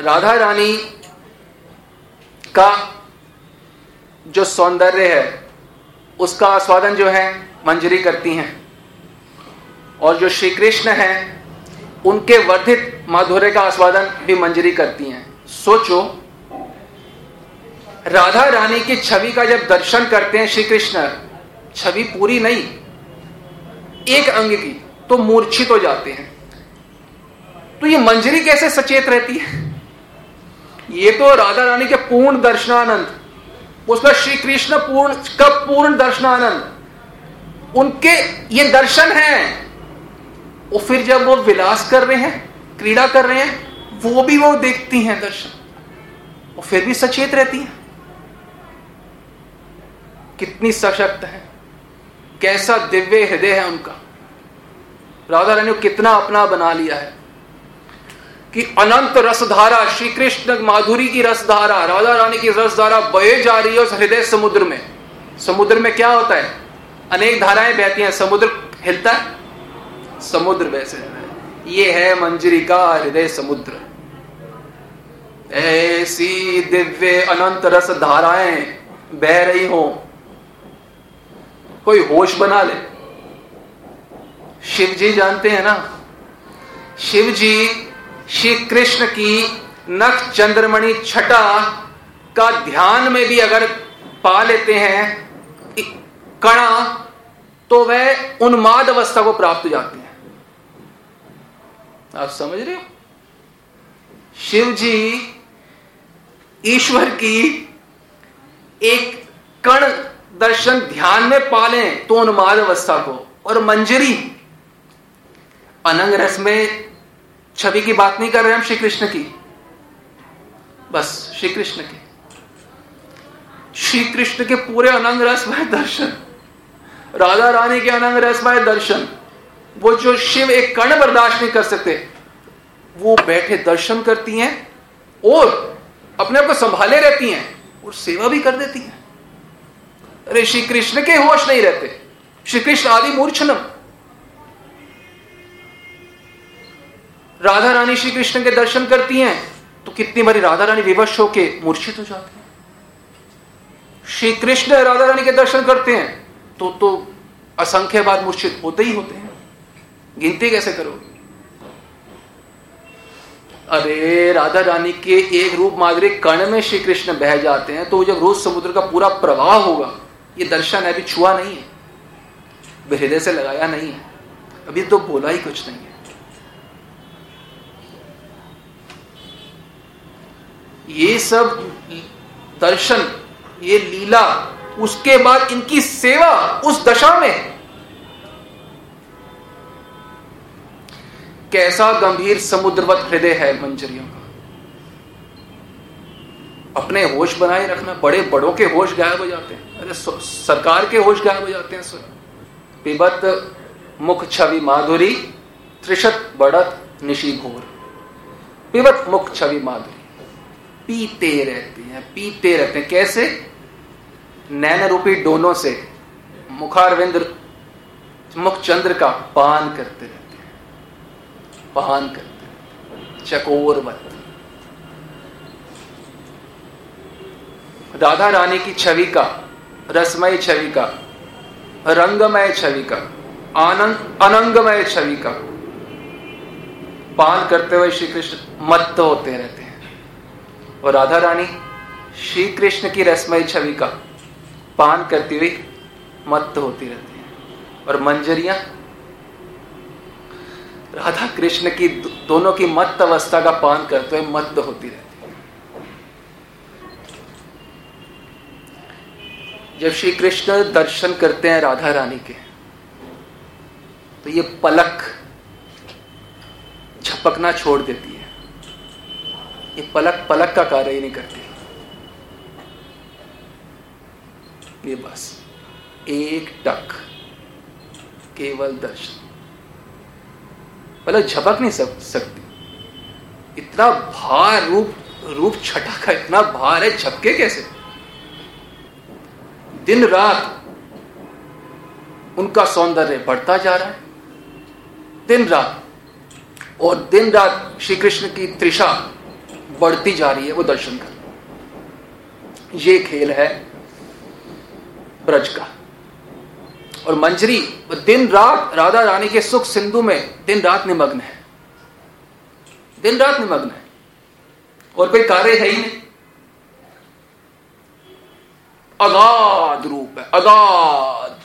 राधा रानी का जो सौंदर्य है, उसका आस्वादन जो है, मंजरी करती हैं। और जो श्री कृष्ण है, उनके वर्धित माधुर्य का आस्वादन भी मंजरी करती हैं। सोचो, राधा रानी की छवि का जब दर्शन करते हैं श्री कृष्ण, छवि पूरी नहीं, एक अंग की तो मूर्छित हो जाते हैं। तो ये मंजरी कैसे सचेत रहती है? ये तो राधा रानी के पूर्ण दर्शनानंद, उसमें श्री कृष्ण पूर्ण, का पूर्ण दर्शनानंद। उनके ये दर्शन है। और फिर जब वो विलास कर रहे हैं, क्रीड़ा कर रहे हैं, वो भी वो देखती हैं दर्शन। और फिर भी सचेत रहती है। कितनी सशक्त है। कैसा दिव्य हृदय है उनका। राधा रानी को कितना अपना बना लिया है। कि अनंत रसधारा श्री कृष्ण माधुरी की रसधारा, राधा रानी की रसधारा बहे जा रही है उस हृदय समुद्र में। समुद्र में क्या होता है? अनेक धाराएँ बहती हैं। समुद्र हिलता है? समुद्र वैसे ये है मंजरी का हृदय समुद्र। ऐसी दिव्य अनंत रस धाराएँ बह रही हो। कोई होश बना ले। शिव जी जानते हैं ना? शिव जी श्री कृष्ण की नख चंद्रमणि छटा का ध्यान में भी अगर पा लेते हैं कणा तो वह उन्माद अवस्था को प्राप्त हो जाते हैं। आप समझ रहे हो? शिव जी ईश्वर की एक कण दर्शन ध्यान में पालें तो उन्माद अवस्था को, और मंजरी, अनंग रस में छवि की बात नहीं कर रहे हम श्री कृष्ण की। बस श्री कृष्ण की। श्री कृष्ण के पूरे अनंग रसमय दर्शन। राधा रानी के अनंग रसमय दर्शन। वो जो शिव एक कर्ण बर्दाश्त नहीं कर सकते, वो बैठे दर्शन करती हैं और अपने आप को संभाले रहती हैं और सेवा भी कर देती हैं। अरे श्री कृष्ण के होश नहीं रहते। श्री कृष्ण आदि मूर्छनम राधा रानी श्री कृष्ण के दर्शन करती हैं तो कितनी बारी राधा रानी विवश होके मूर्छित हो जाती हैं। श्री कृष्ण राधा रानी के दर्शन करते हैं तो तो असंख्य बार मूर्छित होते ही होते हैं। गिनती कैसे करोगे? अरे राधा रानी के एक रूप माधुरी कर्ण में श्री कृष्ण बह जाते हैं तो जब रोज समुद्र का पूरा प्रवाह होगा, ये दर्शन अभी छुआ नहीं है। हृदय से लगाया नहीं है। अभी तो बोला ही कुछ नहीं है। ये सब दर्शन, ये लीला, उसके बाद इनकी सेवा उस दशा में। कैसा गंभीर समुद्रवत हृदय है मंजरियों का। अपने होश बनाए रखना, बड़े बड़ों के होश गायब हो जाते हैं। अरे सरकार के होश गायब हो जाते हैं पिबत, मुख छवि माधुरी, त्रिशत बढ़त निशी घोर पिबत, मुख छवि माधुरी। पीते रहते हैं, पीते रहते हैं। कैसे? नैन रूपी डोनों से मुखारविंद मुख चंद्र का पान करते रहते हैं। पान करते हैं। चकोरवत राधा रानी की छवि का, रसमय छवि का, रंगमय छवि का, आनंद, अनंगमय छवि का पान करते हुए श्री कृष्ण मत्त होते रहते हैं। और राधा रानी श्री कृष्ण की रसमय छवि का पान करती हुई मत्त होती रहती है। और मंजरिया, राधा कृष्ण की दोनों की मत्त अवस्था का पान करते हुए मत्त होती रहती है। जब श्री कृष्ण दर्शन करते हैं राधा रानी के तो ये पलक झपकना छोड़ देती है। ये पलक पलक का कार्य ही नहीं करती। ये बस। एक टक केवल दर्शन। पलक झपक नहीं सक, सकती। इतना भार रूप रूप छटा का इतना भार है झपके कैसे? दिन रात उनका सौंदर्य बढ़ता जा रहा है। दिन रात और दिन रात श्री कृष्ण की त्रिषा बढ़ती जा रही है वो दर्शन कर ये खेल है ब्रज का। और मंजरी दिन रात राधा रानी के सुख सिंधु में दिन रात निमग्न है। दिन रात निमग्न है। और कोई कार्य है ही नहीं। अगाध रूप है, अगाध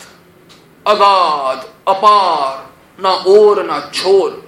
अगाध, अपार, ना ओर, ना छोर।